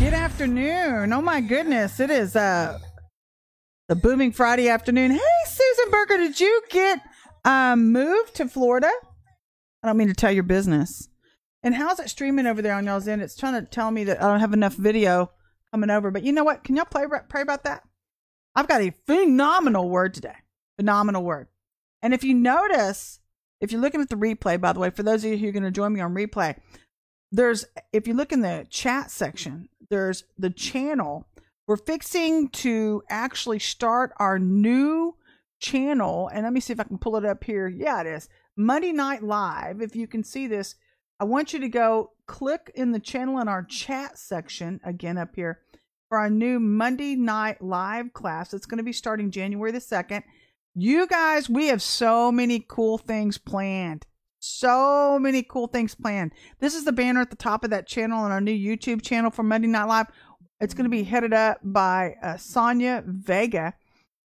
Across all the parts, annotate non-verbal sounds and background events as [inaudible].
Good afternoon. Oh my goodness. It is uh the booming Friday afternoon. Hey Susan Berger, did you get um moved to Florida? I don't mean to tell your business. And how's it streaming over there on y'all's end? It's trying to tell me that I don't have enough video coming over. But you know what? Can y'all play pray about that? I've got a phenomenal word today. Phenomenal word. And if you notice, if you're looking at the replay, by the way, for those of you who are going to join me on replay, there's if you look in the chat section, there's the channel. We're fixing to actually start our new channel. And let me see if I can pull it up here. Yeah, it is. Monday Night Live. If you can see this, I want you to go click in the channel in our chat section again up here for our new Monday Night Live class. It's going to be starting January the 2nd. You guys, we have so many cool things planned. So many cool things planned. This is the banner at the top of that channel on our new YouTube channel for Monday Night Live. It's going to be headed up by uh, Sonia Vega.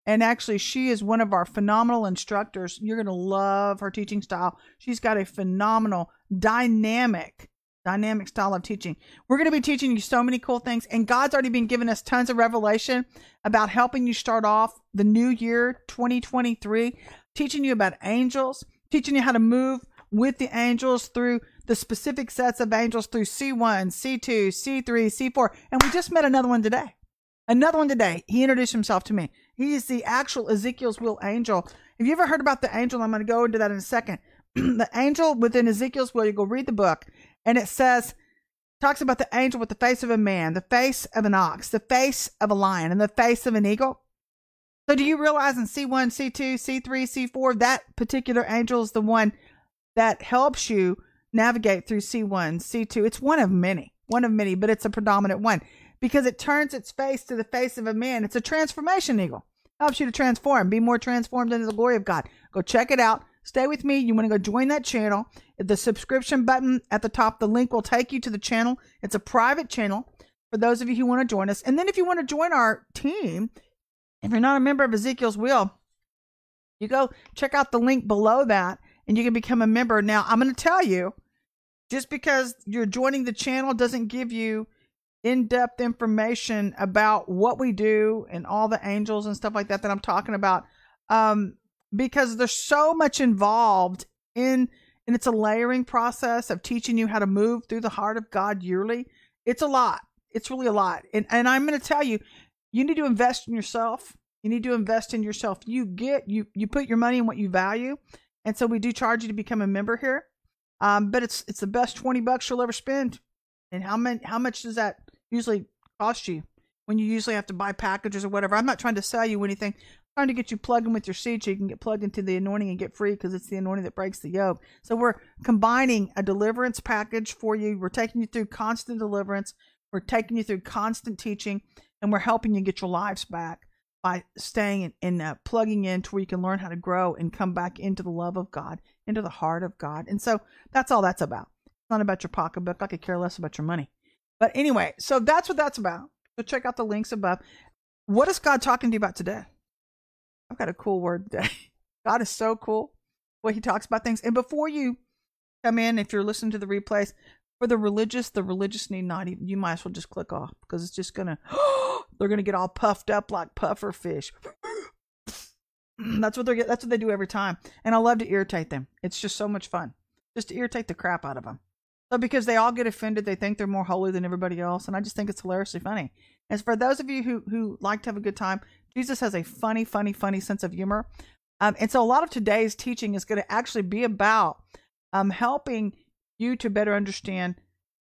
And actually, she is one of our phenomenal instructors. You're going to love her teaching style. She's got a phenomenal, dynamic, dynamic style of teaching. We're going to be teaching you so many cool things. And God's already been giving us tons of revelation about helping you start off the new year 2023, teaching you about angels, teaching you how to move with the angels through the specific sets of angels through C1, C2, C3, C4. And we just met another one today. Another one today. He introduced himself to me. He is the actual Ezekiel's wheel angel. Have you ever heard about the angel? I'm going to go into that in a second. [clears throat] the angel within Ezekiel's wheel, you go read the book, and it says, talks about the angel with the face of a man, the face of an ox, the face of a lion, and the face of an eagle. So do you realize in C1, C2, C3, C4, that particular angel is the one that helps you navigate through C1, C2. It's one of many, one of many, but it's a predominant one because it turns its face to the face of a man. It's a transformation eagle. Helps you to transform, be more transformed into the glory of God. Go check it out. Stay with me. You want to go join that channel. The subscription button at the top, the link will take you to the channel. It's a private channel for those of you who want to join us. And then if you want to join our team, if you're not a member of Ezekiel's Wheel, you go check out the link below that and you can become a member. Now, I'm going to tell you just because you're joining the channel doesn't give you in depth information about what we do and all the angels and stuff like that that I'm talking about. Um, because there's so much involved in, and it's a layering process of teaching you how to move through the heart of God yearly. It's a lot. It's really a lot. And, and I'm going to tell you, you need to invest in yourself. You need to invest in yourself. You get, you, you put your money in what you value and so we do charge you to become a member here. Um, but it's it's the best twenty bucks you'll ever spend. And how many how much does that usually cost you when you usually have to buy packages or whatever? I'm not trying to sell you anything. I'm trying to get you plugged in with your seed so you can get plugged into the anointing and get free because it's the anointing that breaks the yoke. So we're combining a deliverance package for you. We're taking you through constant deliverance. We're taking you through constant teaching, and we're helping you get your lives back by staying and, uh, plugging in to where you can learn how to grow and come back into the love of God, into the heart of God. And so that's all that's about. It's not about your pocketbook. I could care less about your money. But anyway, so that's what that's about. So check out the links above. What is God talking to you about today? I've got a cool word today. [laughs] God is so cool what he talks about things. And before you come in, if you're listening to the replays, for the religious, the religious need not even, you might as well just click off because it's just going [gasps] to, they're gonna get all puffed up like puffer fish. [sniffs] that's what they're that's what they do every time, and I love to irritate them. It's just so much fun, just to irritate the crap out of them. So because they all get offended, they think they're more holy than everybody else, and I just think it's hilariously funny. As for those of you who who like to have a good time, Jesus has a funny, funny, funny sense of humor, um, and so a lot of today's teaching is going to actually be about um, helping you to better understand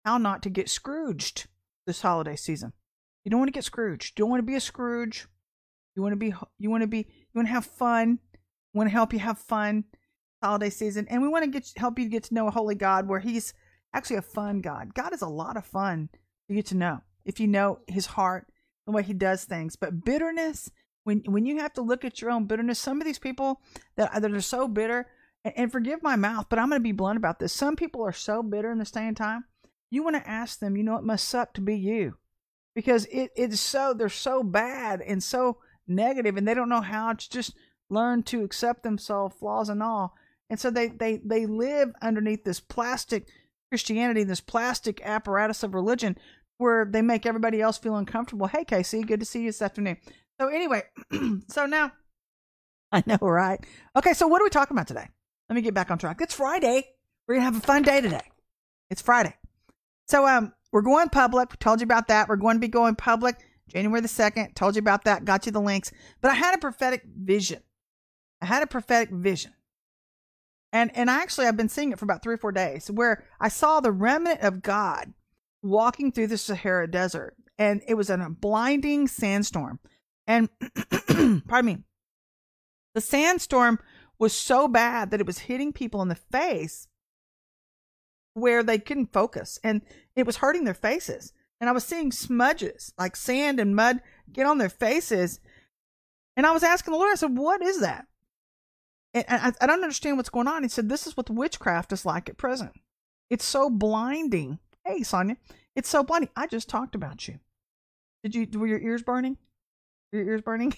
how not to get Scrooged this holiday season. You don't want to get Scrooge. You don't want to be a Scrooge. You want to be you want to be you want to have fun. We want to help you have fun holiday season, and we want to get help you get to know a holy God where He's actually a fun God. God is a lot of fun to get to know if you know His heart, the way He does things. But bitterness, when when you have to look at your own bitterness, some of these people that that are so bitter, and, and forgive my mouth, but I'm going to be blunt about this. Some people are so bitter in this day and time. You want to ask them, you know, it must suck to be you because it it's so they're so bad and so negative and they don't know how to just learn to accept themselves flaws and all and so they they they live underneath this plastic christianity this plastic apparatus of religion where they make everybody else feel uncomfortable. Hey, Casey, good to see you this afternoon. So anyway, [clears throat] so now I know, right? Okay, so what are we talking about today? Let me get back on track. It's Friday. We're gonna have a fun day today. It's Friday. So um we're going public. We told you about that. We're going to be going public January the 2nd. Told you about that. Got you the links. But I had a prophetic vision. I had a prophetic vision. And and actually I've been seeing it for about 3 or 4 days where I saw the remnant of God walking through the Sahara desert and it was in a blinding sandstorm. And [clears throat] pardon me. The sandstorm was so bad that it was hitting people in the face where they couldn't focus and it was hurting their faces. And I was seeing smudges like sand and mud get on their faces. And I was asking the Lord, I said, What is that? And I, I don't understand what's going on. He said, This is what the witchcraft is like at present. It's so blinding. Hey, Sonia, it's so blinding. I just talked about you. Did you, were your ears burning? Your ears burning?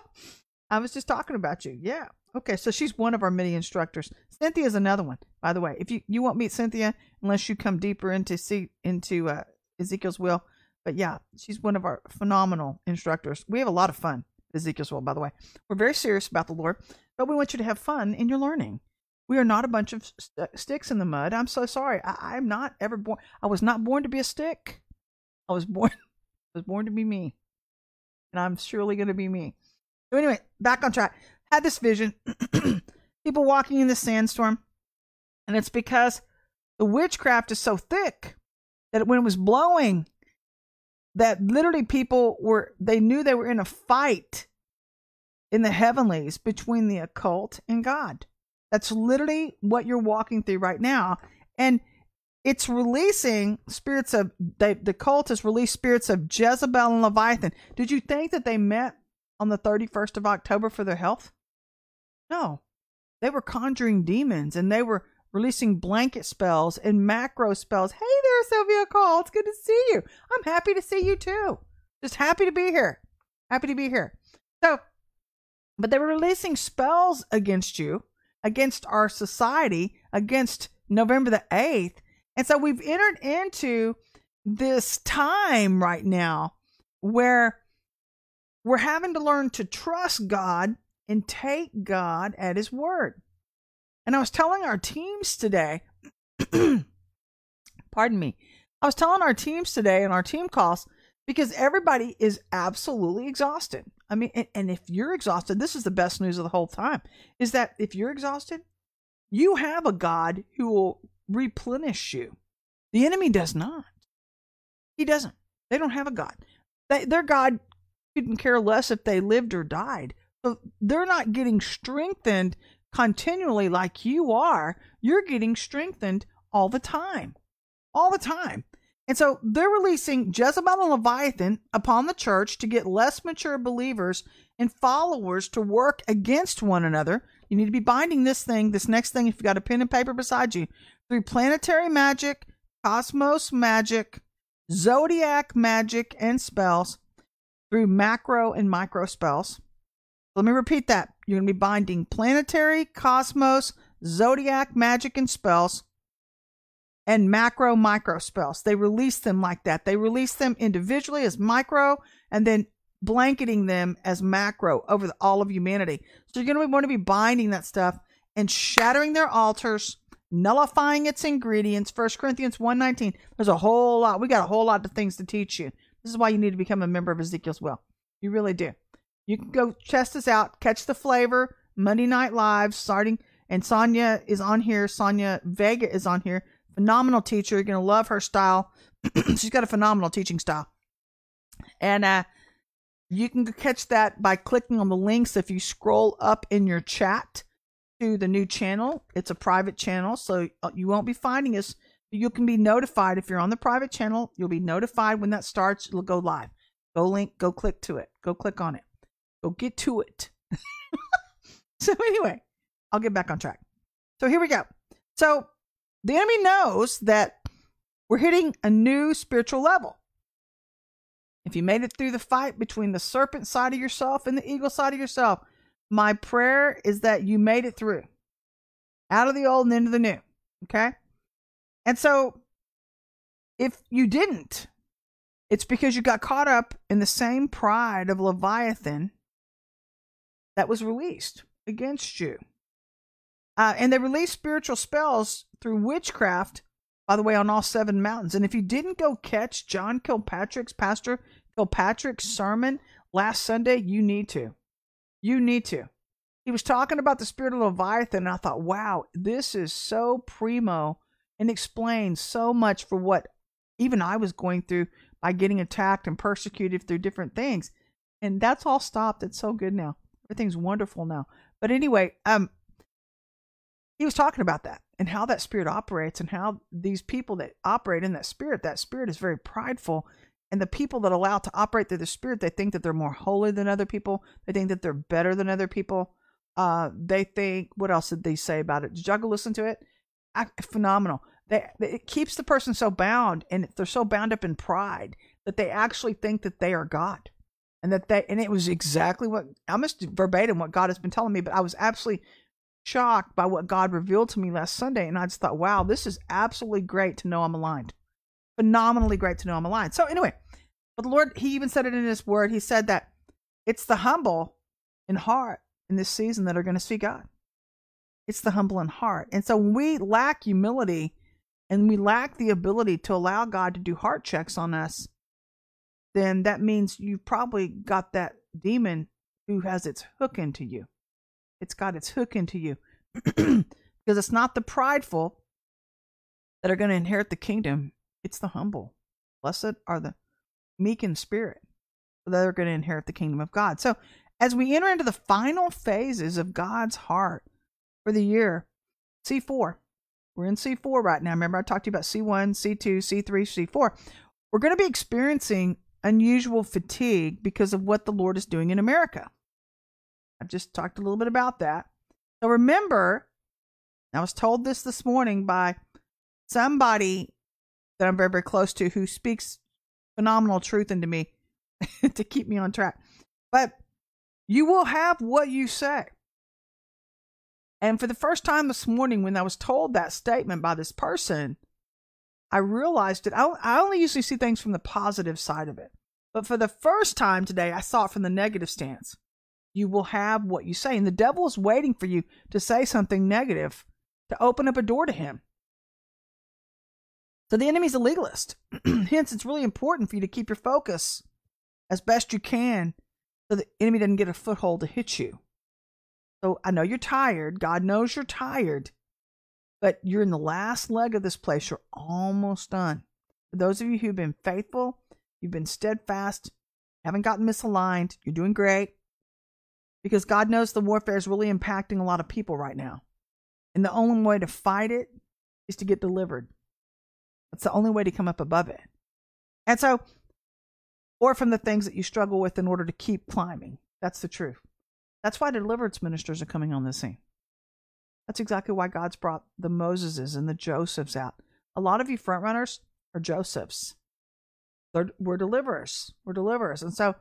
[laughs] I was just talking about you. Yeah. Okay, so she's one of our many instructors. Cynthia's another one, by the way. If you you won't meet Cynthia unless you come deeper into see into uh, Ezekiel's Wheel, but yeah, she's one of our phenomenal instructors. We have a lot of fun Ezekiel's Wheel, by the way. We're very serious about the Lord, but we want you to have fun in your learning. We are not a bunch of st- sticks in the mud. I'm so sorry. I, I'm not ever born. I was not born to be a stick. I was born. I [laughs] was born to be me, and I'm surely going to be me. So anyway, back on track had this vision [clears throat] people walking in the sandstorm, and it's because the witchcraft is so thick that when it was blowing, that literally people were they knew they were in a fight in the heavenlies between the occult and God. That's literally what you're walking through right now. And it's releasing spirits of they, the cult has released spirits of Jezebel and Leviathan. Did you think that they met on the 31st of October for their health? No. They were conjuring demons and they were releasing blanket spells and macro spells. Hey there, Sylvia Call. It's good to see you. I'm happy to see you too. Just happy to be here. Happy to be here. So, but they were releasing spells against you, against our society, against November the 8th. And so we've entered into this time right now where we're having to learn to trust God and take God at His word. And I was telling our teams today, [clears throat] pardon me, I was telling our teams today and our team calls because everybody is absolutely exhausted. I mean, and, and if you're exhausted, this is the best news of the whole time is that if you're exhausted, you have a God who will replenish you. The enemy does not. He doesn't. They don't have a God. They, their God couldn't care less if they lived or died. They're not getting strengthened continually like you are. You're getting strengthened all the time. All the time. And so they're releasing Jezebel and Leviathan upon the church to get less mature believers and followers to work against one another. You need to be binding this thing, this next thing, if you've got a pen and paper beside you, through planetary magic, cosmos magic, zodiac magic, and spells, through macro and micro spells. Let me repeat that. You're going to be binding planetary, cosmos, zodiac, magic, and spells, and macro, micro spells. They release them like that. They release them individually as micro and then blanketing them as macro over the, all of humanity. So you're going to want to be binding that stuff and shattering their altars, nullifying its ingredients. First Corinthians 1.19. There's a whole lot. We got a whole lot of things to teach you. This is why you need to become a member of Ezekiel's Wheel. You really do. You can go test us out, catch the flavor. Monday Night Live starting, and Sonia is on here. Sonia Vega is on here. Phenomenal teacher. You're gonna love her style. [clears throat] She's got a phenomenal teaching style, and uh, you can catch that by clicking on the links. If you scroll up in your chat to the new channel, it's a private channel, so uh, you won't be finding us. You can be notified if you're on the private channel. You'll be notified when that starts. It'll go live. Go link. Go click to it. Go click on it. Go get to it. [laughs] so, anyway, I'll get back on track. So, here we go. So, the enemy knows that we're hitting a new spiritual level. If you made it through the fight between the serpent side of yourself and the eagle side of yourself, my prayer is that you made it through out of the old and into the new. Okay. And so, if you didn't, It's because you got caught up in the same pride of Leviathan that was released against you. Uh, and they released spiritual spells through witchcraft, by the way, on all seven mountains. And if you didn't go catch John Kilpatrick's, Pastor Kilpatrick's sermon last Sunday, you need to. You need to. He was talking about the spirit of Leviathan, and I thought, wow, this is so primo and explains so much for what even I was going through by getting attacked and persecuted through different things. And that's all stopped. It's so good now. Everything's wonderful now. But anyway, um, he was talking about that and how that spirit operates and how these people that operate in that spirit, that spirit is very prideful. And the people that allow to operate through the spirit, they think that they're more holy than other people. They think that they're better than other people. Uh, they think, what else did they say about it? Did y'all go listen to it? I, phenomenal. They, it keeps the person so bound and they're so bound up in pride that they actually think that they are God. And that they, and it was exactly what, almost verbatim what God has been telling me, but I was absolutely shocked by what God revealed to me last Sunday. And I just thought, wow, this is absolutely great to know I'm aligned. Phenomenally great to know I'm aligned. So, anyway, but the Lord, He even said it in His Word. He said that it's the humble in heart in this season that are going to see God. It's the humble in heart. And so when we lack humility and we lack the ability to allow God to do heart checks on us, then that means you've probably got that demon who has its hook into you. It's got its hook into you. [clears throat] because it's not the prideful that are going to inherit the kingdom, it's the humble. Blessed are the meek in spirit that are going to inherit the kingdom of God. So, as we enter into the final phases of God's heart for the year, C4, we're in C4 right now. Remember, I talked to you about C1, C2, C3, C4. We're going to be experiencing unusual fatigue because of what the Lord is doing in America. I've just talked a little bit about that. So remember, I was told this this morning by somebody that I'm very, very close to who speaks phenomenal truth into me [laughs] to keep me on track. But you will have what you say. And for the first time this morning, when I was told that statement by this person, I realized that I only usually see things from the positive side of it. But for the first time today, I saw it from the negative stance. You will have what you say. And the devil is waiting for you to say something negative to open up a door to him. So the enemy's a legalist. [clears throat] Hence, it's really important for you to keep your focus as best you can so the enemy doesn't get a foothold to hit you. So I know you're tired. God knows you're tired. But you're in the last leg of this place. You're almost done. For those of you who've been faithful, you've been steadfast, haven't gotten misaligned, you're doing great. Because God knows the warfare is really impacting a lot of people right now. And the only way to fight it is to get delivered. That's the only way to come up above it. And so, or from the things that you struggle with in order to keep climbing. That's the truth. That's why deliverance ministers are coming on the scene. That's exactly why God's brought the Moseses and the Josephs out. A lot of you front runners are Josephs. They're, we're deliverers. We're deliverers. And so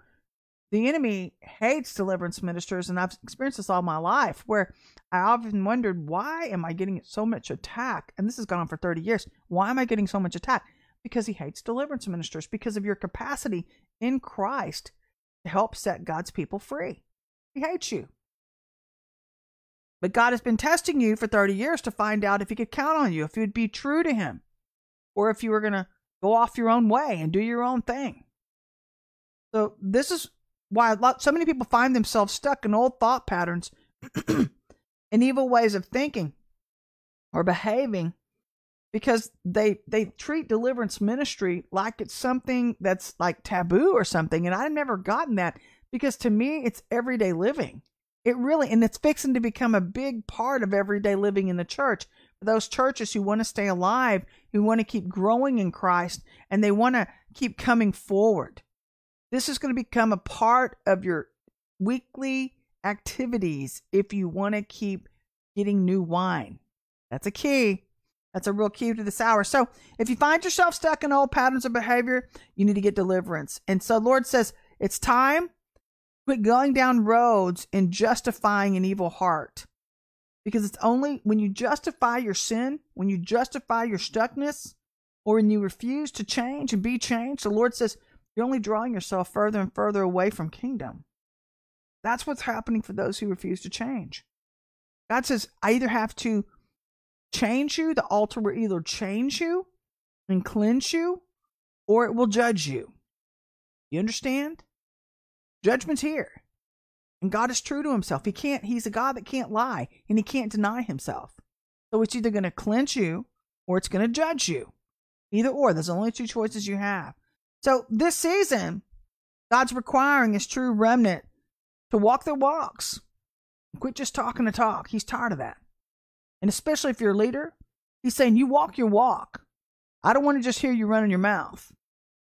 the enemy hates deliverance ministers, and I've experienced this all my life where I often wondered, why am I getting so much attack? And this has gone on for 30 years. Why am I getting so much attack? Because he hates deliverance ministers, because of your capacity in Christ to help set God's people free. He hates you. But God has been testing you for 30 years to find out if he could count on you, if you'd be true to him, or if you were going to go off your own way and do your own thing. So, this is why lot, so many people find themselves stuck in old thought patterns [clears throat] and evil ways of thinking or behaving because they they treat deliverance ministry like it's something that's like taboo or something and I've never gotten that because to me it's everyday living. It really and it's fixing to become a big part of everyday living in the church. For those churches who want to stay alive, who want to keep growing in Christ and they want to keep coming forward. This is going to become a part of your weekly activities if you want to keep getting new wine. That's a key. That's a real key to this hour. So if you find yourself stuck in old patterns of behavior, you need to get deliverance. And so Lord says, it's time Quit going down roads and justifying an evil heart. Because it's only when you justify your sin, when you justify your stuckness, or when you refuse to change and be changed, the Lord says, You're only drawing yourself further and further away from kingdom. That's what's happening for those who refuse to change. God says, I either have to change you, the altar will either change you and cleanse you, or it will judge you. You understand? Judgment's here. And God is true to himself. He can't, he's a God that can't lie and he can't deny himself. So it's either going to cleanse you or it's going to judge you. Either or. There's only two choices you have. So this season, God's requiring his true remnant to walk their walks. Quit just talking to talk. He's tired of that. And especially if you're a leader, he's saying, You walk your walk. I don't want to just hear you running your mouth.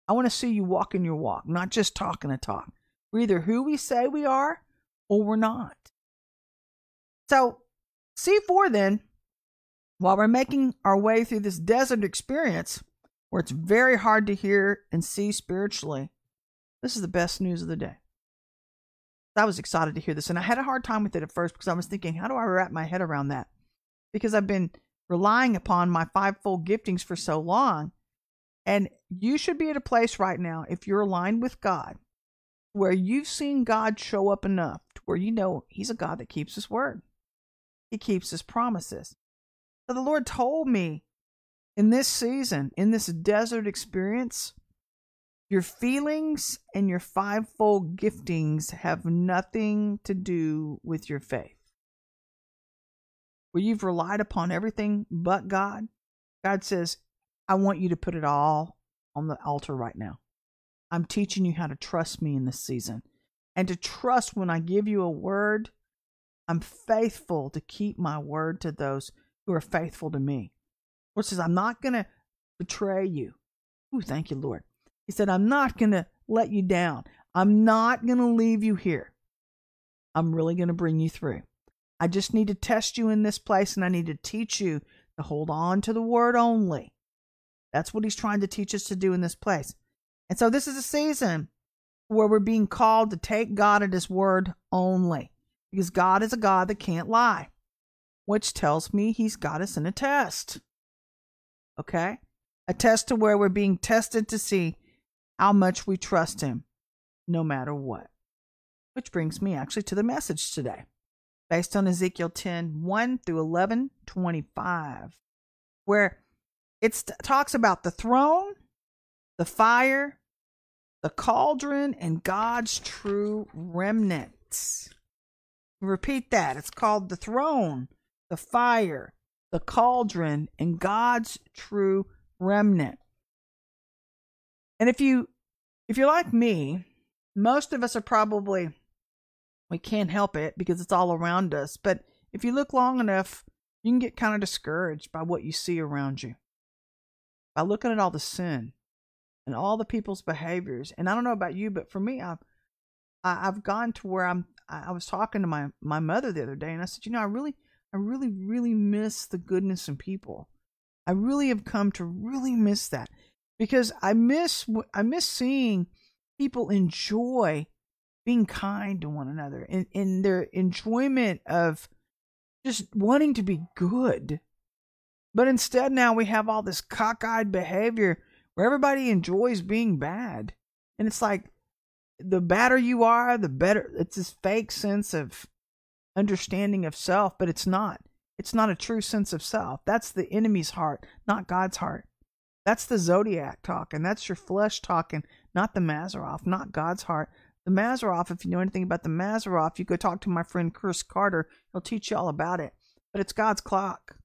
I want to see you walking your walk, not just talking to talk. We're either who we say we are or we're not. So, C4 then, while we're making our way through this desert experience where it's very hard to hear and see spiritually, this is the best news of the day. I was excited to hear this, and I had a hard time with it at first because I was thinking, how do I wrap my head around that? Because I've been relying upon my fivefold giftings for so long. And you should be at a place right now, if you're aligned with God, where you've seen God show up enough to where you know He's a God that keeps His word, He keeps His promises. So the Lord told me in this season, in this desert experience, your feelings and your fivefold giftings have nothing to do with your faith. Where you've relied upon everything but God, God says, I want you to put it all on the altar right now. I'm teaching you how to trust me in this season and to trust when I give you a word. I'm faithful to keep my word to those who are faithful to me. Lord says, I'm not going to betray you. Ooh, thank you, Lord. He said, I'm not going to let you down. I'm not going to leave you here. I'm really going to bring you through. I just need to test you in this place and I need to teach you to hold on to the word only. That's what he's trying to teach us to do in this place. And so this is a season where we're being called to take God at his word only because God is a God that can't lie, which tells me he's got us in a test. Okay? A test to where we're being tested to see how much we trust Him, no matter what. Which brings me actually to the message today, based on Ezekiel 10 1 through 11 25, where it talks about the throne, the fire, the cauldron, and God's true remnants. Repeat that. It's called the throne, the fire, the cauldron, and God's true remnant. And if you if you're like me, most of us are probably we can't help it because it's all around us, but if you look long enough, you can get kind of discouraged by what you see around you. By looking at all the sin and all the people's behaviors. And I don't know about you, but for me, I've I've gone to where I'm I was talking to my my mother the other day and I said, "You know, I really I really really miss the goodness in people. I really have come to really miss that because I miss I miss seeing people enjoy being kind to one another in, in their enjoyment of just wanting to be good. But instead now we have all this cockeyed behavior where everybody enjoys being bad. And it's like the badder you are, the better it's this fake sense of understanding of self, but it's not. It's not a true sense of self. That's the enemy's heart, not God's heart. That's the zodiac talking. That's your flesh talking, not the Mazzaroth, not God's heart. The Mazzaroth, if you know anything about the Mazzaroth, you go talk to my friend Chris Carter. He'll teach you all about it. But it's God's clock.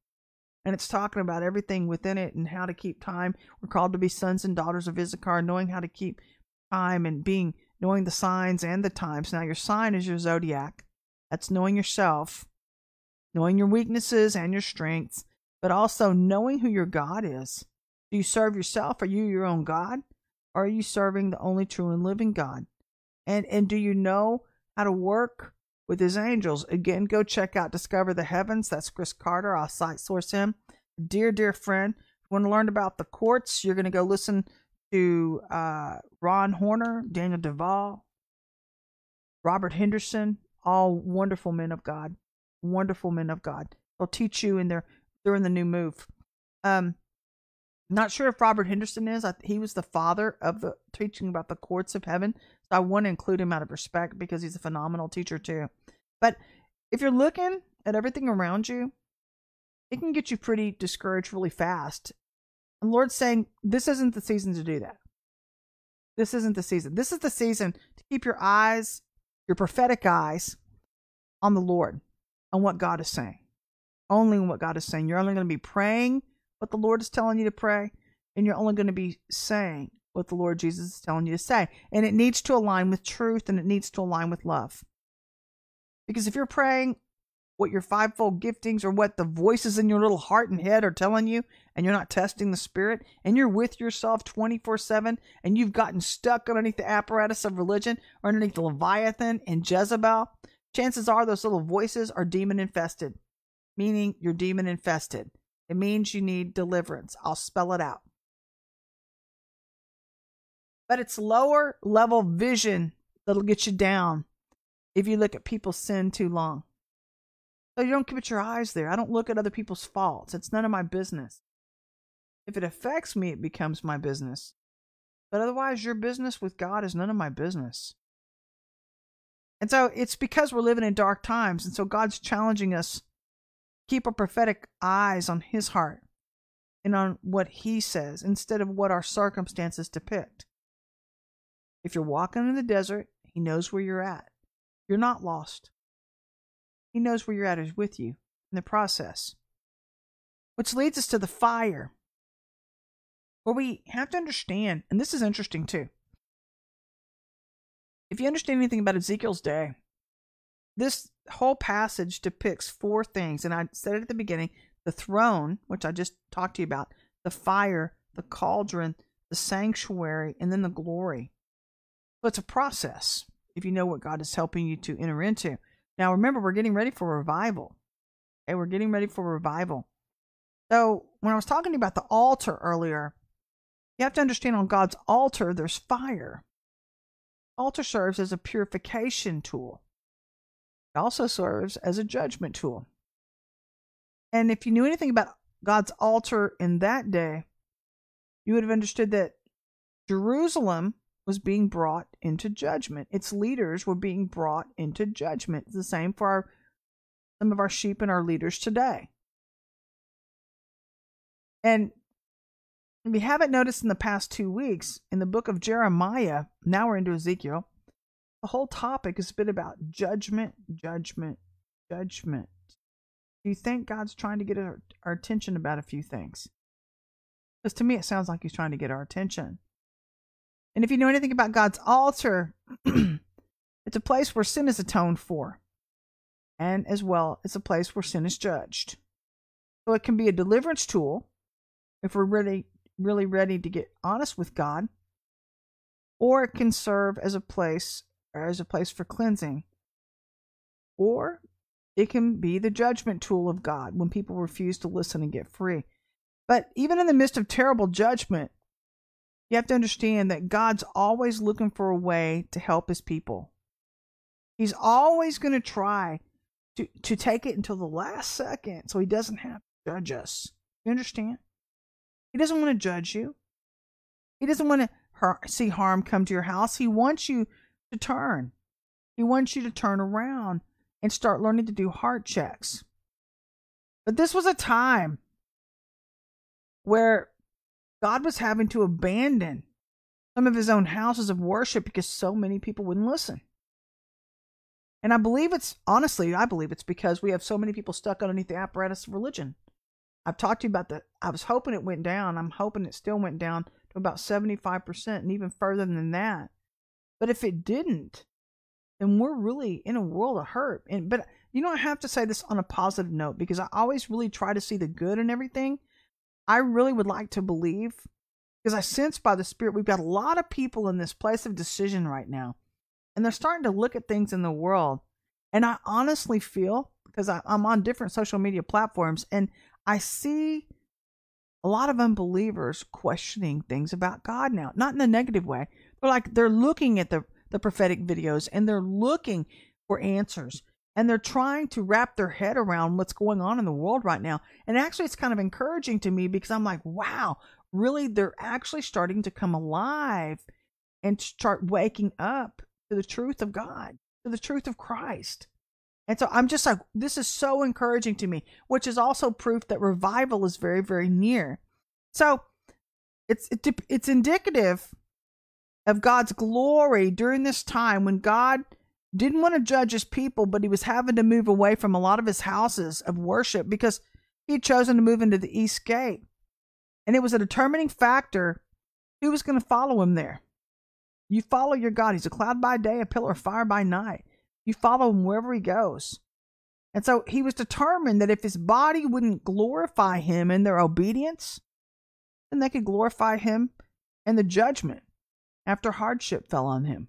And it's talking about everything within it and how to keep time. We're called to be sons and daughters of Issachar, knowing how to keep time and being knowing the signs and the times. Now your sign is your zodiac. That's knowing yourself, knowing your weaknesses and your strengths, but also knowing who your God is. Do you serve yourself? Are you your own God? Are you serving the only true and living God? And and do you know how to work with his angels? Again, go check out Discover the Heavens. That's Chris Carter. I'll cite source him. Dear, dear friend, if you want to learn about the courts, you're going to go listen to uh, Ron Horner, Daniel Duval, Robert Henderson, all wonderful men of God. Wonderful men of God. They'll teach you in their during the new move. Um, Not sure if Robert Henderson is. I, he was the father of the teaching about the courts of heaven. I want to include him out of respect because he's a phenomenal teacher too. But if you're looking at everything around you, it can get you pretty discouraged really fast. And Lord's saying, this isn't the season to do that. This isn't the season. This is the season to keep your eyes, your prophetic eyes, on the Lord, on what God is saying. Only what God is saying. You're only going to be praying what the Lord is telling you to pray, and you're only going to be saying what the Lord Jesus is telling you to say. And it needs to align with truth and it needs to align with love. Because if you're praying what your fivefold giftings or what the voices in your little heart and head are telling you, and you're not testing the spirit, and you're with yourself 24 7, and you've gotten stuck underneath the apparatus of religion or underneath the Leviathan and Jezebel, chances are those little voices are demon infested, meaning you're demon infested. It means you need deliverance. I'll spell it out. But it's lower level vision that'll get you down if you look at people's sin too long. So you don't keep your eyes there. I don't look at other people's faults. It's none of my business. If it affects me, it becomes my business. But otherwise, your business with God is none of my business. And so it's because we're living in dark times. And so God's challenging us keep our prophetic eyes on His heart and on what He says instead of what our circumstances depict. If you're walking in the desert, He knows where you're at. You're not lost. He knows where you're at, He's with you in the process. Which leads us to the fire, where we have to understand, and this is interesting too. If you understand anything about Ezekiel's day, this whole passage depicts four things, and I said it at the beginning the throne, which I just talked to you about, the fire, the cauldron, the sanctuary, and then the glory. So it's a process if you know what God is helping you to enter into. Now, remember, we're getting ready for revival. Okay, we're getting ready for revival. So, when I was talking about the altar earlier, you have to understand on God's altar, there's fire. Altar serves as a purification tool. It also serves as a judgment tool. And if you knew anything about God's altar in that day, you would have understood that Jerusalem was being brought into judgment. Its leaders were being brought into judgment. It's the same for our, some of our sheep and our leaders today. And if you haven't noticed in the past two weeks, in the book of Jeremiah, now we're into Ezekiel, the whole topic has been about judgment, judgment, judgment. Do you think God's trying to get our, our attention about a few things? Because to me, it sounds like He's trying to get our attention. And if you know anything about God's altar, [clears throat] it's a place where sin is atoned for. And as well, it's a place where sin is judged. So it can be a deliverance tool if we're really, really ready to get honest with God, or it can serve as a place or as a place for cleansing. Or it can be the judgment tool of God when people refuse to listen and get free. But even in the midst of terrible judgment, you have to understand that God's always looking for a way to help his people. He's always going to try to, to take it until the last second so he doesn't have to judge us. You understand? He doesn't want to judge you. He doesn't want to har- see harm come to your house. He wants you to turn. He wants you to turn around and start learning to do heart checks. But this was a time where God was having to abandon some of his own houses of worship because so many people wouldn't listen. And I believe it's, honestly, I believe it's because we have so many people stuck underneath the apparatus of religion. I've talked to you about that. I was hoping it went down. I'm hoping it still went down to about 75% and even further than that. But if it didn't, then we're really in a world of hurt. And but you know, I have to say this on a positive note because I always really try to see the good in everything. I really would like to believe, because I sense by the Spirit, we've got a lot of people in this place of decision right now. And they're starting to look at things in the world. And I honestly feel, because I, I'm on different social media platforms, and I see a lot of unbelievers questioning things about God now. Not in a negative way. They're like, they're looking at the, the prophetic videos and they're looking for answers and they're trying to wrap their head around what's going on in the world right now. And actually, it's kind of encouraging to me because I'm like, wow, really they're actually starting to come alive and start waking up to the truth of God, to the truth of Christ. And so I'm just like, this is so encouraging to me, which is also proof that revival is very, very near. So it's it, it's indicative of God's glory during this time when God didn't want to judge his people, but he was having to move away from a lot of his houses of worship because he'd chosen to move into the East Gate. And it was a determining factor who was going to follow him there. You follow your God. He's a cloud by day, a pillar of fire by night. You follow him wherever he goes. And so he was determined that if his body wouldn't glorify him in their obedience, then they could glorify him in the judgment after hardship fell on him.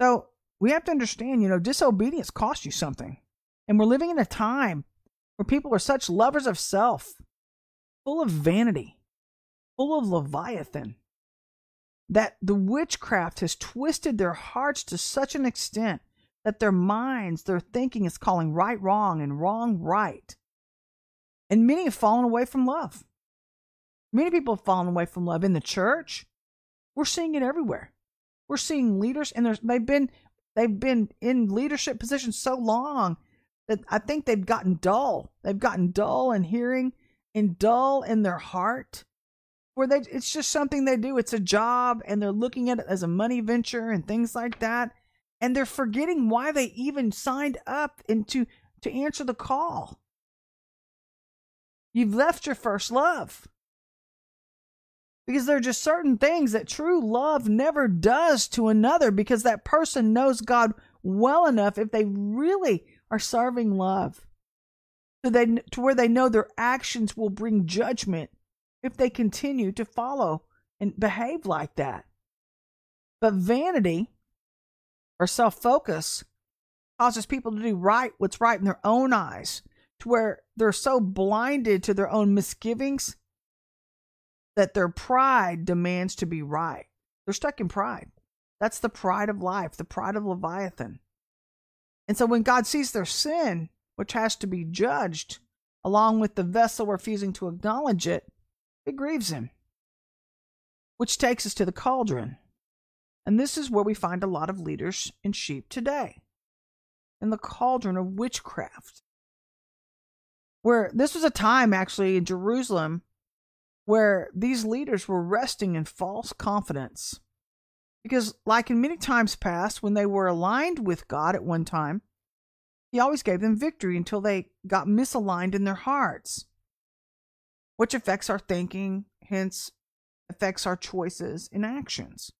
So we have to understand, you know, disobedience costs you something. And we're living in a time where people are such lovers of self, full of vanity, full of Leviathan, that the witchcraft has twisted their hearts to such an extent that their minds, their thinking is calling right wrong and wrong right. And many have fallen away from love. Many people have fallen away from love in the church. We're seeing it everywhere. We're seeing leaders, and they've been they've been in leadership positions so long that I think they've gotten dull. They've gotten dull in hearing and dull in their heart where they it's just something they do. It's a job and they're looking at it as a money venture and things like that. And they're forgetting why they even signed up into to answer the call. You've left your first love. Because there are just certain things that true love never does to another because that person knows God well enough if they really are serving love. So they to where they know their actions will bring judgment if they continue to follow and behave like that. But vanity or self focus causes people to do right what's right in their own eyes, to where they're so blinded to their own misgivings that their pride demands to be right. They're stuck in pride. That's the pride of life, the pride of Leviathan. And so when God sees their sin, which has to be judged, along with the vessel refusing to acknowledge it, it grieves him. Which takes us to the cauldron. And this is where we find a lot of leaders and sheep today in the cauldron of witchcraft. Where this was a time actually in Jerusalem where these leaders were resting in false confidence. Because, like in many times past, when they were aligned with God at one time, He always gave them victory until they got misaligned in their hearts which affects our thinking, hence affects our choices and actions.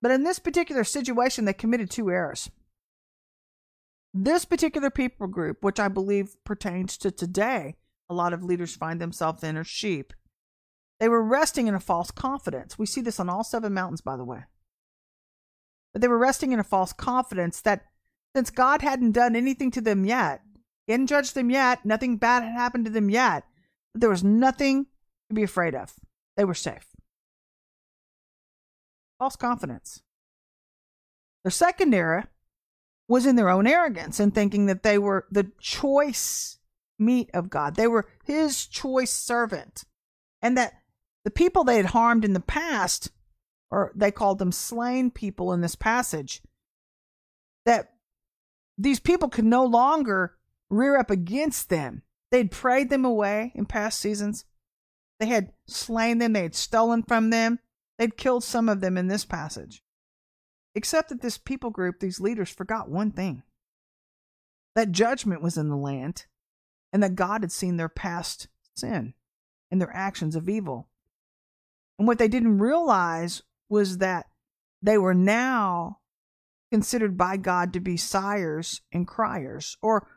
But in this particular situation, they committed two errors. This particular people group, which I believe pertains to today, a lot of leaders find themselves in, are sheep. They were resting in a false confidence. We see this on all seven mountains, by the way. But they were resting in a false confidence that since God hadn't done anything to them yet, He hadn't judged them yet, nothing bad had happened to them yet, there was nothing to be afraid of. They were safe. False confidence. Their second error was in their own arrogance and thinking that they were the choice meat of God. They were his choice servant. And that the people they had harmed in the past, or they called them slain people in this passage, that these people could no longer rear up against them They'd prayed them away in past seasons. They had slain them, they had stolen from them, they'd killed some of them in this passage. Except that this people group, these leaders, forgot one thing that judgment was in the land, and that God had seen their past sin and their actions of evil. And what they didn't realize was that they were now considered by God to be sires and criers, or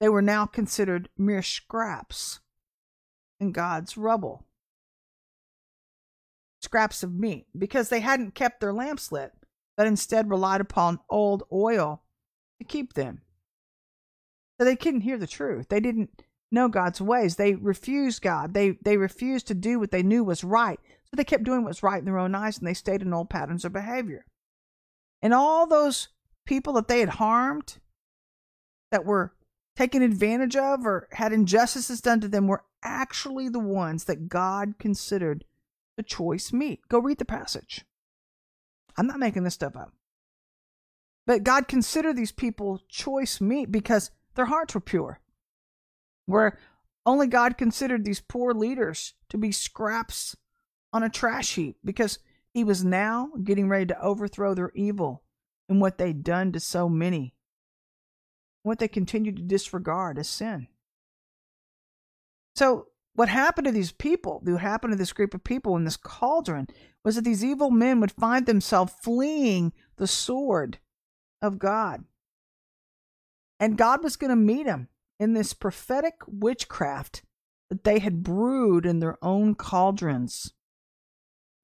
they were now considered mere scraps in God's rubble. Scraps of meat, because they hadn't kept their lamps lit, but instead relied upon old oil to keep them. So they couldn't hear the truth. They didn't know God's ways. They refused God. They they refused to do what they knew was right. So they kept doing what was right in their own eyes and they stayed in old patterns of behavior. And all those people that they had harmed that were taken advantage of or had injustices done to them were actually the ones that God considered the choice meat. Go read the passage. I'm not making this stuff up. But God considered these people choice meat because their hearts were pure. Where only God considered these poor leaders to be scraps on a trash heap because he was now getting ready to overthrow their evil and what they'd done to so many, what they continued to disregard as sin. So, what happened to these people, what happened to this group of people in this cauldron, was that these evil men would find themselves fleeing the sword of God. And God was going to meet them in this prophetic witchcraft that they had brewed in their own cauldrons.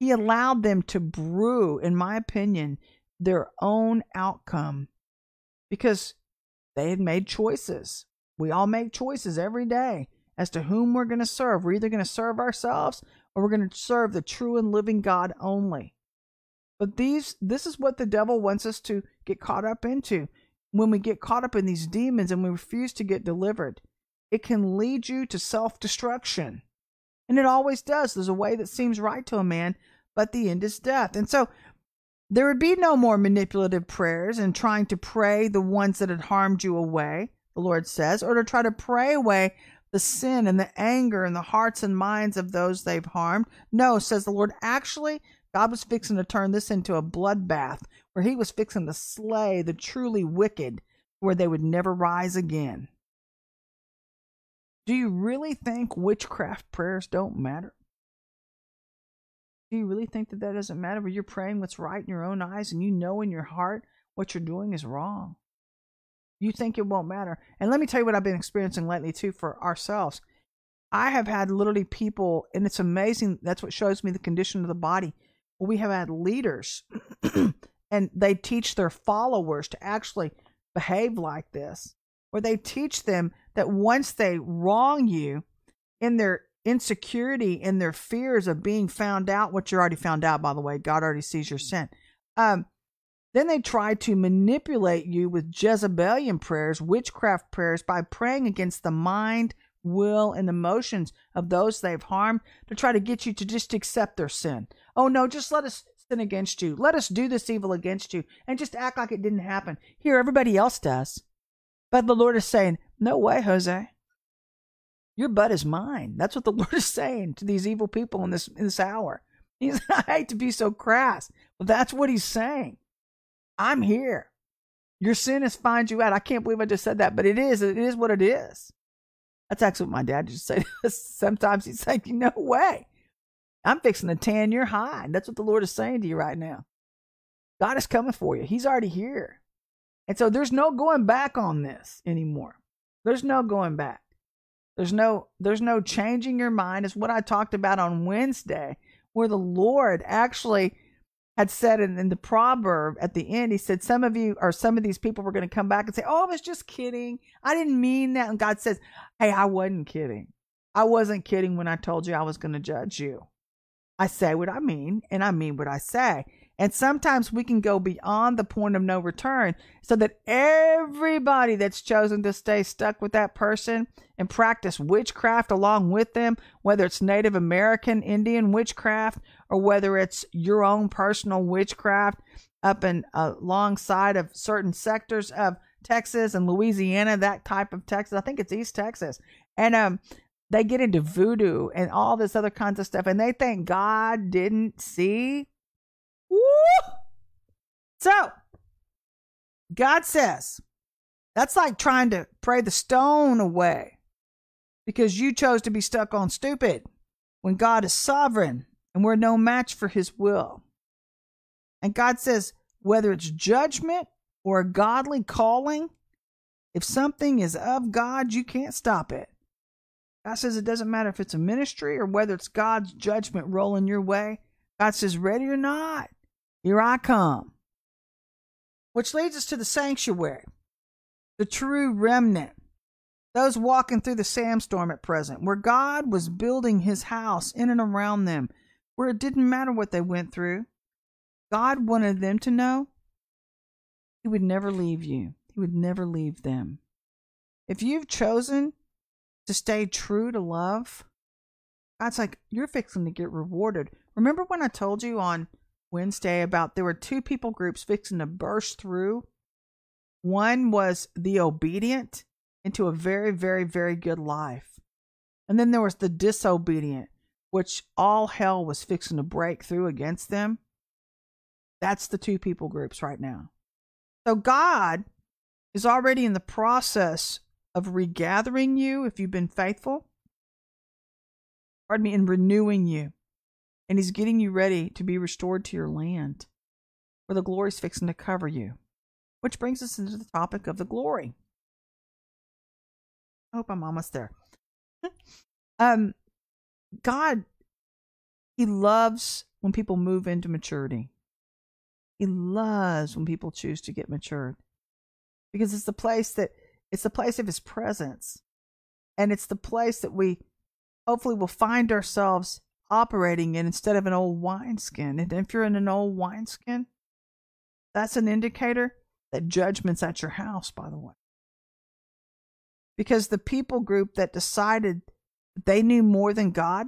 He allowed them to brew, in my opinion, their own outcome because they had made choices. We all make choices every day as to whom we're going to serve. We're either going to serve ourselves or we're going to serve the true and living God only. But these this is what the devil wants us to get caught up into. When we get caught up in these demons and we refuse to get delivered, it can lead you to self-destruction. And it always does. There's a way that seems right to a man, but the end is death. And so there would be no more manipulative prayers and trying to pray the ones that had harmed you away, the Lord says, or to try to pray away the sin and the anger in the hearts and minds of those they've harmed. No, says the Lord. Actually, God was fixing to turn this into a bloodbath where he was fixing to slay the truly wicked where they would never rise again. Do you really think witchcraft prayers don't matter? Do you really think that that doesn't matter where you're praying what's right in your own eyes and you know in your heart what you're doing is wrong? You think it won't matter. And let me tell you what I've been experiencing lately too for ourselves. I have had literally people, and it's amazing. That's what shows me the condition of the body. We have had leaders, [clears throat] and they teach their followers to actually behave like this, or they teach them that once they wrong you in their insecurity and their fears of being found out, what you're already found out, by the way, God already sees your sin. Um, then they try to manipulate you with Jezebelian prayers, witchcraft prayers, by praying against the mind, will, and emotions of those they've harmed to try to get you to just accept their sin. Oh no, just let us sin against you. Let us do this evil against you and just act like it didn't happen. Here, everybody else does. But the Lord is saying, No way, Jose. Your butt is mine. That's what the [laughs] Lord is saying to these evil people in this in this hour. He's [laughs] I hate to be so crass, but that's what he's saying. I'm here. Your sin has found you out. I can't believe I just said that, but it is. It is what it is. That's actually what my dad used to say. [laughs] Sometimes he's saying, "No way, I'm fixing to tan your hide." That's what the Lord is saying to you right now. God is coming for you. He's already here, and so there's no going back on this anymore. There's no going back. There's no there's no changing your mind. It's what I talked about on Wednesday, where the Lord actually had said in, in the proverb at the end, he said, Some of you or some of these people were going to come back and say, Oh, I was just kidding. I didn't mean that. And God says, Hey, I wasn't kidding. I wasn't kidding when I told you I was going to judge you. I say what I mean, and I mean what I say. And sometimes we can go beyond the point of no return so that everybody that's chosen to stay stuck with that person and practice witchcraft along with them, whether it's Native American Indian witchcraft or whether it's your own personal witchcraft up and uh, alongside of certain sectors of Texas and Louisiana, that type of Texas. I think it's East Texas. And um, they get into voodoo and all this other kinds of stuff, and they think God didn't see Woo! So, God says, that's like trying to pray the stone away because you chose to be stuck on stupid when God is sovereign and we're no match for his will. And God says, whether it's judgment or a godly calling, if something is of God, you can't stop it. God says it doesn't matter if it's a ministry or whether it's God's judgment rolling your way. God says, ready or not, here I come. Which leads us to the sanctuary, the true remnant, those walking through the sandstorm at present, where God was building his house in and around them, where it didn't matter what they went through. God wanted them to know he would never leave you, he would never leave them. If you've chosen to stay true to love, God's like, you're fixing to get rewarded. Remember when I told you on Wednesday about there were two people groups fixing to burst through? One was the obedient into a very, very, very good life. And then there was the disobedient, which all hell was fixing to break through against them. That's the two people groups right now. So God is already in the process of regathering you if you've been faithful. Pardon me, in renewing you. And He's getting you ready to be restored to your land where the glory's fixing to cover you. Which brings us into the topic of the glory. I hope I'm almost there. [laughs] um, God, He loves when people move into maturity. He loves when people choose to get matured because it's the place that it's the place of his presence. And it's the place that we hopefully will find ourselves operating in instead of an old wineskin. And if you're in an old wineskin, that's an indicator that judgment's at your house, by the way. Because the people group that decided they knew more than God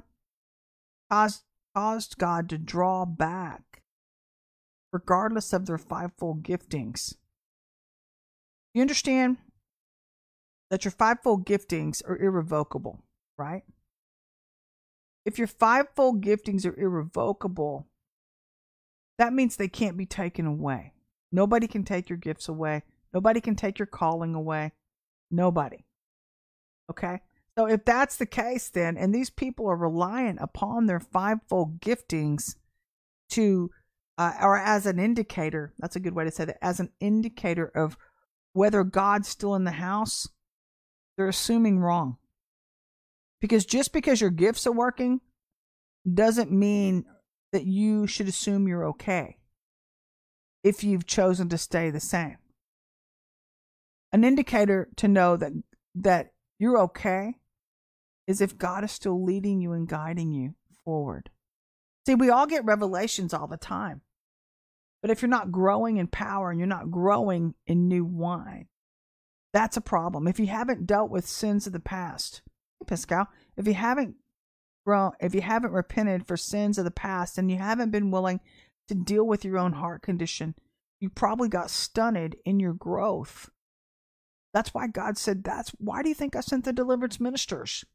caused, caused God to draw back, regardless of their fivefold giftings. You understand that your fivefold giftings are irrevocable, right? If your fivefold giftings are irrevocable, that means they can't be taken away. Nobody can take your gifts away. Nobody can take your calling away. Nobody. Okay? So if that's the case, then, and these people are reliant upon their fivefold giftings to, uh, or as an indicator, that's a good way to say that, as an indicator of whether God's still in the house, they're assuming wrong. Because just because your gifts are working doesn't mean that you should assume you're okay if you've chosen to stay the same. An indicator to know that that you're okay is if God is still leading you and guiding you forward. See, we all get revelations all the time. But if you're not growing in power and you're not growing in new wine, that's a problem. If you haven't dealt with sins of the past, Pascal, if you haven't grown, if you haven't repented for sins of the past and you haven't been willing to deal with your own heart condition, you probably got stunted in your growth. That's why God said, That's why do you think I sent the deliverance ministers?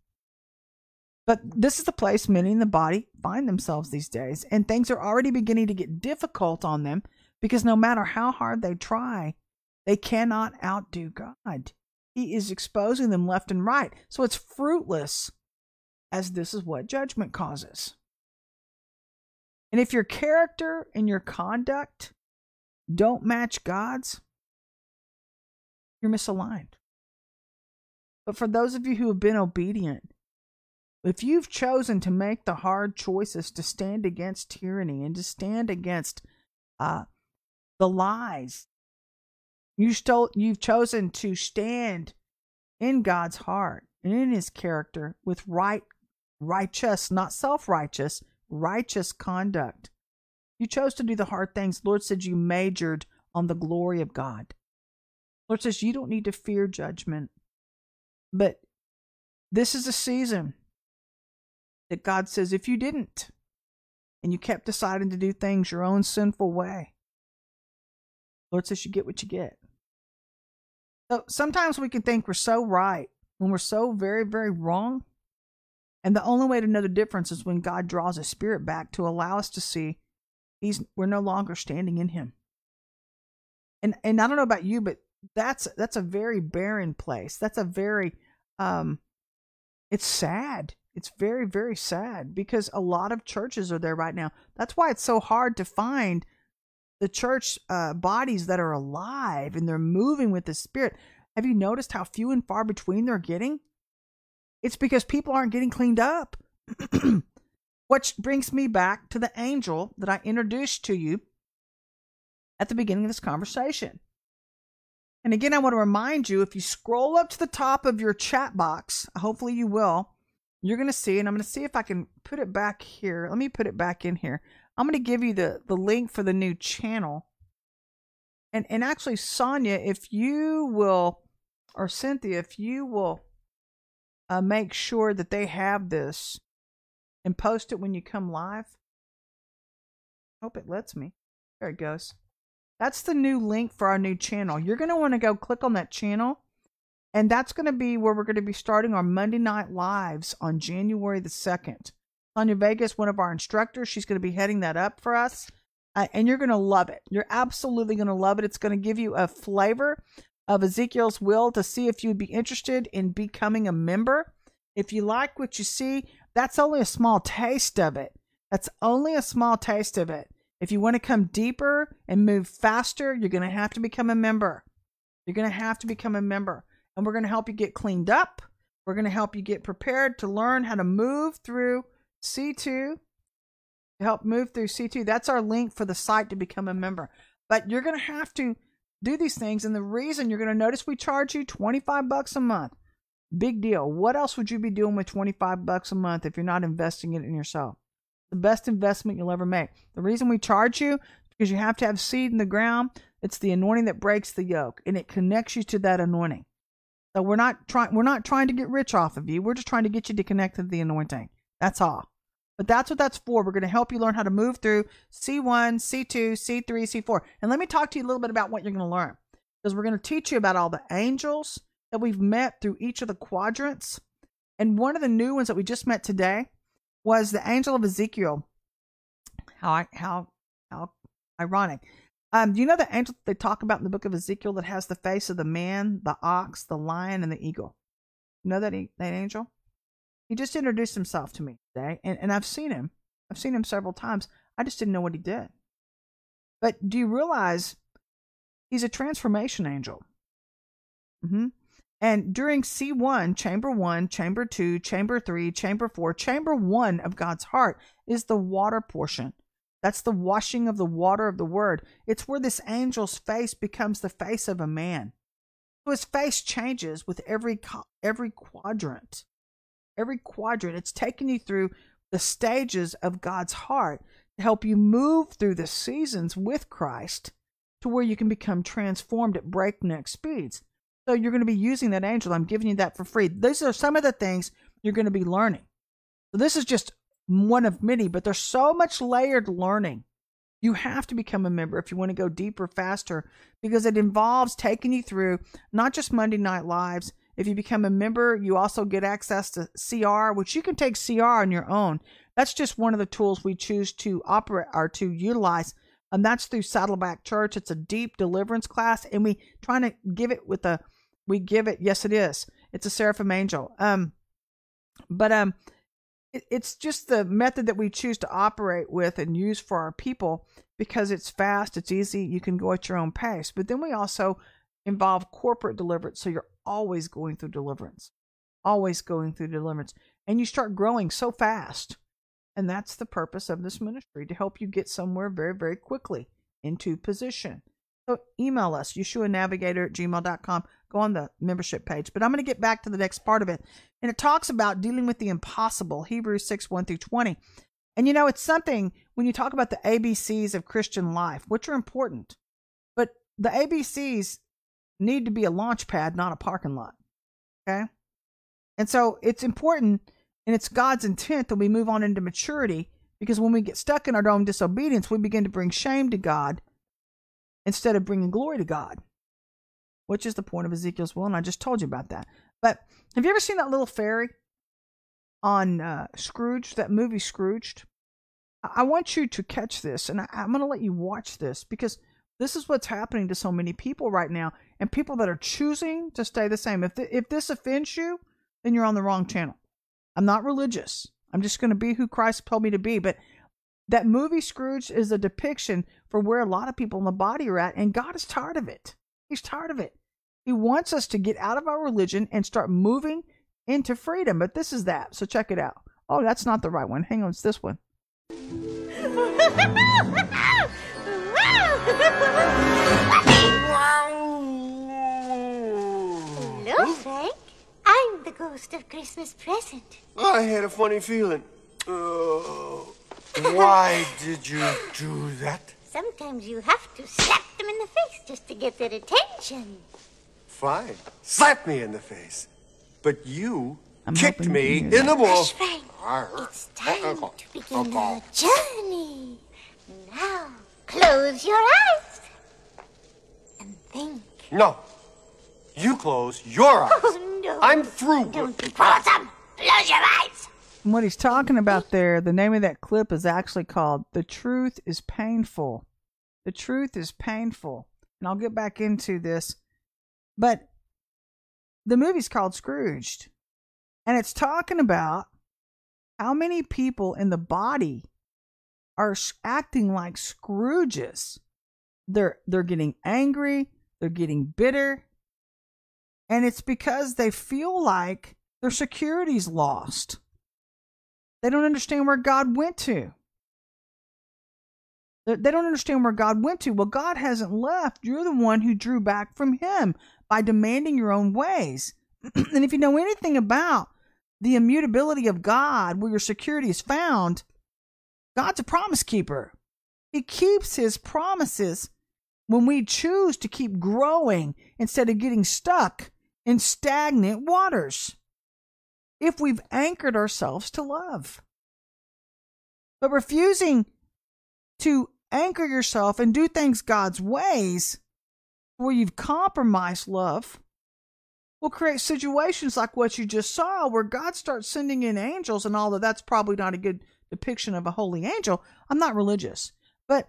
But this is the place many in the body find themselves these days, and things are already beginning to get difficult on them because no matter how hard they try, they cannot outdo God. He is exposing them left and right. So it's fruitless, as this is what judgment causes. And if your character and your conduct don't match God's, you're misaligned. But for those of you who have been obedient, if you've chosen to make the hard choices to stand against tyranny and to stand against uh, the lies, you stole, you've chosen to stand in God's heart and in His character with right, righteous, not self-righteous, righteous conduct. You chose to do the hard things. Lord said you majored on the glory of God. Lord says you don't need to fear judgment, but this is a season that God says if you didn't and you kept deciding to do things your own sinful way, Lord says you get what you get. So sometimes we can think we're so right when we're so very, very wrong. And the only way to know the difference is when God draws His Spirit back to allow us to see He's we're no longer standing in Him. And and I don't know about you, but that's that's a very barren place. That's a very um it's sad it's very, very sad because a lot of churches are there right now. That's why it's so hard to find the church uh, bodies that are alive and they're moving with the Spirit. Have you noticed how few and far between they're getting? It's because people aren't getting cleaned up. [clears throat] Which brings me back to the angel that I introduced to you at the beginning of this conversation. And again, I want to remind you if you scroll up to the top of your chat box, hopefully you will, you're going to see, and I'm going to see if I can put it back here. Let me put it back in here. I'm going to give you the, the link for the new channel. And, and actually, Sonia, if you will or Cynthia, if you will uh, make sure that they have this and post it when you come live. Hope it lets me. There it goes. That's the new link for our new channel. You're going to want to go click on that channel, and that's going to be where we're going to be starting our Monday night lives on January the 2nd. Sonia Vegas, one of our instructors, she's going to be heading that up for us. Uh, and you're going to love it. You're absolutely going to love it. It's going to give you a flavor of Ezekiel's wheel to see if you'd be interested in becoming a member. If you like what you see, that's only a small taste of it. That's only a small taste of it. If you want to come deeper and move faster, you're going to have to become a member. You're going to have to become a member. And we're going to help you get cleaned up. We're going to help you get prepared to learn how to move through C2, to help move through C2. That's our link for the site to become a member. But you're going to have to do these things. And the reason you're going to notice we charge you 25 bucks a month. Big deal. What else would you be doing with 25 bucks a month if you're not investing it in yourself? the best investment you'll ever make. The reason we charge you because you have to have seed in the ground. It's the anointing that breaks the yoke and it connects you to that anointing. So we're not trying we're not trying to get rich off of you. We're just trying to get you to connect to the anointing. That's all. But that's what that's for. We're going to help you learn how to move through C1, C2, C3, C4. And let me talk to you a little bit about what you're going to learn. Because we're going to teach you about all the angels that we've met through each of the quadrants. And one of the new ones that we just met today was the angel of Ezekiel. How how how ironic. Um, do you know the angel they talk about in the book of Ezekiel that has the face of the man, the ox, the lion, and the eagle? You know that that angel? He just introduced himself to me today, and, and I've seen him. I've seen him several times. I just didn't know what he did. But do you realize he's a transformation angel? Mm-hmm. And during C1, chamber 1, chamber 2, chamber 3, chamber 4, chamber 1 of God's heart is the water portion. That's the washing of the water of the word. It's where this angel's face becomes the face of a man. So his face changes with every every quadrant. Every quadrant it's taking you through the stages of God's heart to help you move through the seasons with Christ to where you can become transformed at breakneck speeds. So you're going to be using that angel. I'm giving you that for free. These are some of the things you're going to be learning. So this is just one of many, but there's so much layered learning. You have to become a member if you want to go deeper, faster, because it involves taking you through not just Monday Night Lives. If you become a member, you also get access to CR, which you can take CR on your own. That's just one of the tools we choose to operate or to utilize and that's through Saddleback Church. It's a deep deliverance class, and we trying to give it with a we give it yes it is it's a seraphim angel um but um it, it's just the method that we choose to operate with and use for our people because it's fast it's easy you can go at your own pace but then we also involve corporate deliverance so you're always going through deliverance always going through deliverance and you start growing so fast and that's the purpose of this ministry to help you get somewhere very very quickly into position so email us yeshua navigator at gmail.com go on the membership page. But I'm going to get back to the next part of it. And it talks about dealing with the impossible, Hebrews 6 1 through 20. And you know, it's something when you talk about the ABCs of Christian life, which are important, but the ABCs need to be a launch pad, not a parking lot. Okay? And so it's important and it's God's intent that we move on into maturity because when we get stuck in our own disobedience, we begin to bring shame to God instead of bringing glory to God which is the point of Ezekiel's wheel, and I just told you about that. But have you ever seen that little fairy on uh, Scrooge, that movie Scrooged? I want you to catch this, and I, I'm going to let you watch this because this is what's happening to so many people right now, and people that are choosing to stay the same. If the, if this offends you, then you're on the wrong channel. I'm not religious. I'm just going to be who Christ told me to be. But that movie Scrooge is a depiction for where a lot of people in the body are at, and God is tired of it. He's tired of it. He wants us to get out of our religion and start moving into freedom. But this is that. So check it out. Oh, that's not the right one. Hang on, it's this one. [laughs] Hello, Frank. I'm the ghost of Christmas present. I had a funny feeling. Uh, why did you do that? Sometimes you have to slap them in the face just to get their attention. Fine. Slap me in the face. But you I'm kicked me you can hear in the balls. Frank, it's time to begin our journey. Now, close your eyes and think. No. You close your oh, eyes. Oh, no. I'm through. Don't be quarrelsome. Close your eyes. And what he's talking about there, the name of that clip is actually called The Truth is Painful. The Truth is Painful. And I'll get back into this. But the movie's called Scrooged. And it's talking about how many people in the body are acting like Scrooges. They're they're getting angry, they're getting bitter, and it's because they feel like their security's lost. They don't understand where God went to. They don't understand where God went to. Well, God hasn't left. You're the one who drew back from Him by demanding your own ways. [clears throat] and if you know anything about the immutability of God, where your security is found, God's a promise keeper. He keeps His promises when we choose to keep growing instead of getting stuck in stagnant waters if we've anchored ourselves to love. But refusing to anchor yourself and do things God's ways, where you've compromised love, will create situations like what you just saw, where God starts sending in angels, and all although that's probably not a good depiction of a holy angel, I'm not religious, but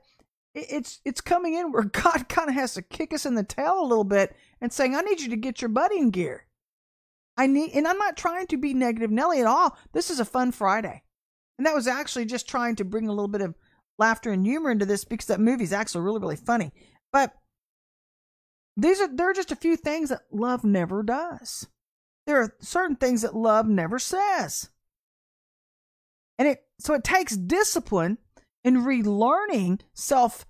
it's it's coming in where [laughs] God kind of has to kick us in the tail a little bit and saying, "I need you to get your butt in gear." I need, and I'm not trying to be negative Nelly at all. This is a fun Friday. And that was actually just trying to bring a little bit of laughter and humor into this because that movie's actually really, really funny. But these are, there are just a few things that love never does. There are certain things that love never says. And it, so it takes discipline in relearning self,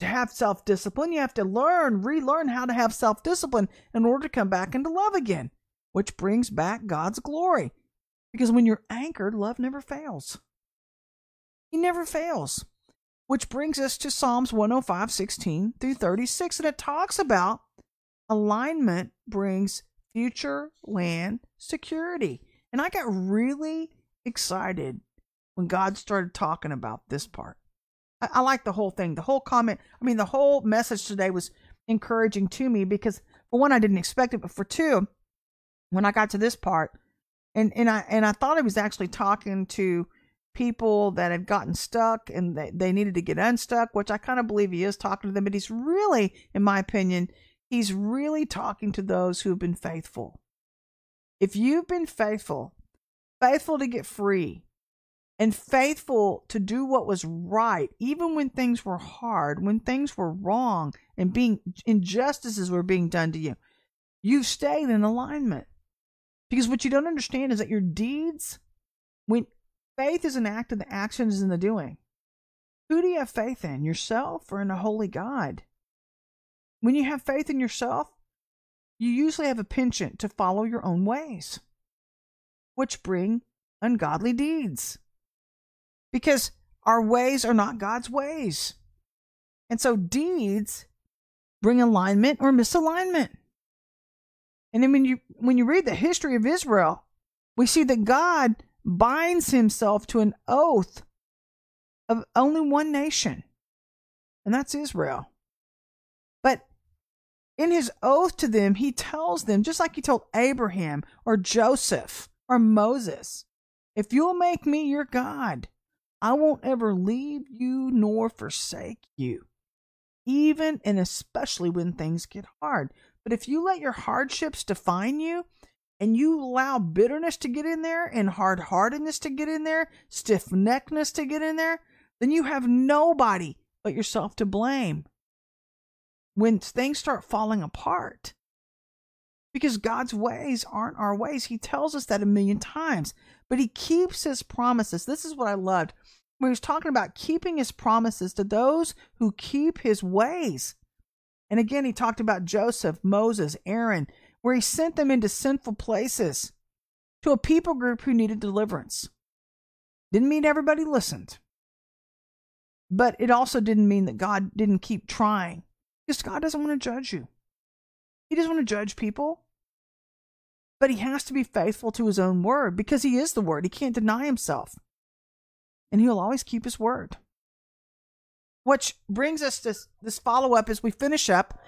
to have self discipline. You have to learn, relearn how to have self discipline in order to come back into love again which brings back God's glory. Because when you're anchored, love never fails. He never fails. Which brings us to Psalms 105, 16 through 36. And it talks about alignment brings future land security. And I got really excited when God started talking about this part. I, I like the whole thing. The whole comment, I mean, the whole message today was encouraging to me because, for one, I didn't expect it, but for two, when I got to this part, and and I and I thought I was actually talking to people that had gotten stuck and they, they needed to get unstuck, which I kind of believe he is talking to them, but he's really, in my opinion, he's really talking to those who have been faithful. If you've been faithful, faithful to get free, and faithful to do what was right, even when things were hard, when things were wrong, and being injustices were being done to you, you've stayed in alignment. Because what you don't understand is that your deeds, when faith is an act and the action is in the doing, who do you have faith in, yourself or in a holy God? When you have faith in yourself, you usually have a penchant to follow your own ways, which bring ungodly deeds. Because our ways are not God's ways. And so deeds bring alignment or misalignment. And then when you when you read the history of Israel, we see that God binds himself to an oath of only one nation, and that's Israel. But in his oath to them, he tells them, just like he told Abraham or Joseph or Moses, if you'll make me your God, I won't ever leave you nor forsake you, even and especially when things get hard. But if you let your hardships define you and you allow bitterness to get in there and hard heartedness to get in there, stiff neckedness to get in there, then you have nobody but yourself to blame when things start falling apart. Because God's ways aren't our ways. He tells us that a million times, but He keeps His promises. This is what I loved when He was talking about keeping His promises to those who keep His ways. And again, he talked about Joseph, Moses, Aaron, where he sent them into sinful places to a people group who needed deliverance. Didn't mean everybody listened. But it also didn't mean that God didn't keep trying, because God doesn't want to judge you. He doesn't want to judge people. But he has to be faithful to his own word because he is the word. He can't deny himself. And he'll always keep his word. Which brings us to this follow up as we finish up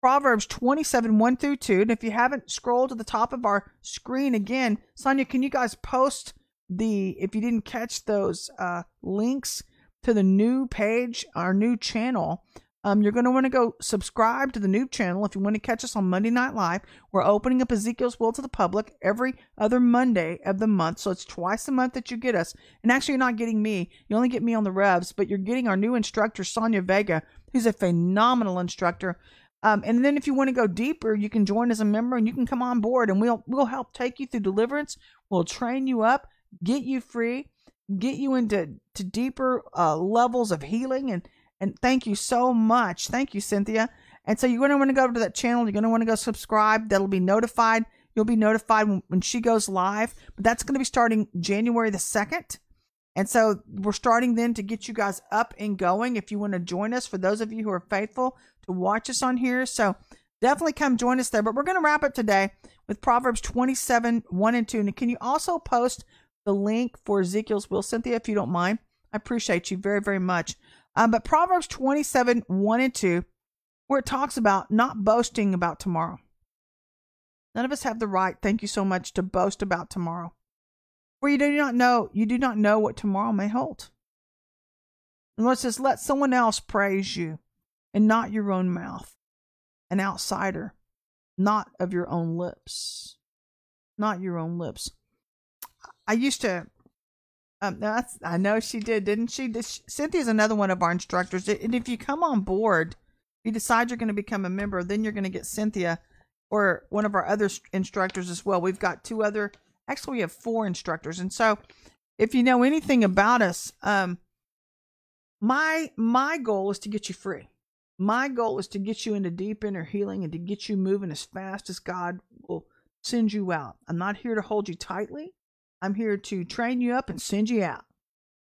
Proverbs 27 1 through 2. And if you haven't scrolled to the top of our screen again, Sonia, can you guys post the, if you didn't catch those uh, links to the new page, our new channel? Um, you're going to want to go subscribe to the new channel if you want to catch us on Monday Night Live. We're opening up Ezekiel's Wheel to the public every other Monday of the month. So it's twice a month that you get us. And actually, you're not getting me. You only get me on the revs, but you're getting our new instructor, Sonia Vega, who's a phenomenal instructor. Um, and then if you want to go deeper, you can join as a member and you can come on board and we'll we'll help take you through deliverance. We'll train you up, get you free, get you into to deeper uh, levels of healing and and thank you so much. Thank you, Cynthia. And so you're going to want to go to that channel. You're going to want to go subscribe. That'll be notified. You'll be notified when, when she goes live. But that's going to be starting January the 2nd. And so we're starting then to get you guys up and going if you want to join us. For those of you who are faithful to watch us on here. So definitely come join us there. But we're going to wrap up today with Proverbs 27 1 and 2. And can you also post the link for Ezekiel's wheel, Cynthia, if you don't mind? I appreciate you very, very much. Um, but Proverbs 27 1 and 2, where it talks about not boasting about tomorrow. None of us have the right, thank you so much, to boast about tomorrow. For you do not know, you do not know what tomorrow may hold. And Lord says, let someone else praise you and not your own mouth, an outsider, not of your own lips. Not your own lips. I used to um, that's I know she did, didn't she? She? Cynthia's another one of our instructors. And if you come on board, you decide you're going to become a member, then you're going to get Cynthia or one of our other instructors as well. We've got two other, actually, we have four instructors. And so, if you know anything about us, um, my my goal is to get you free. My goal is to get you into deep inner healing and to get you moving as fast as God will send you out. I'm not here to hold you tightly. I'm here to train you up and send you out.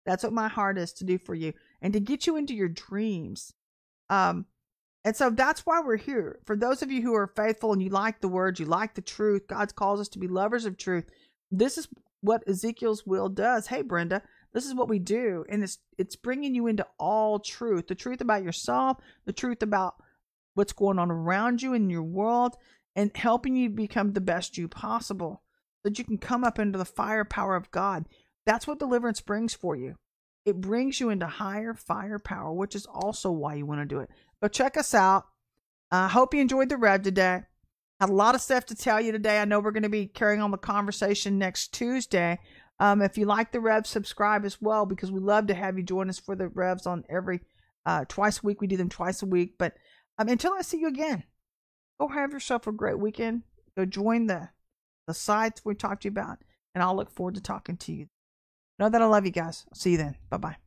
That's what my heart is to do for you and to get you into your dreams. Um, and so that's why we're here. For those of you who are faithful and you like the word, you like the truth, God calls us to be lovers of truth. This is what Ezekiel's wheel does. Hey, Brenda, this is what we do. And it's, it's bringing you into all truth the truth about yourself, the truth about what's going on around you in your world, and helping you become the best you possible that you can come up into the firepower of God. That's what deliverance brings for you. It brings you into higher firepower, which is also why you want to do it. But check us out. I uh, hope you enjoyed the rev today. Had a lot of stuff to tell you today. I know we're going to be carrying on the conversation next Tuesday. Um, if you like the revs, subscribe as well because we love to have you join us for the revs on every uh, twice a week. We do them twice a week. But um, until I see you again, go have yourself a great weekend. Go join the the sites we talked to you about, and I'll look forward to talking to you. Know that I love you guys. See you then. Bye bye.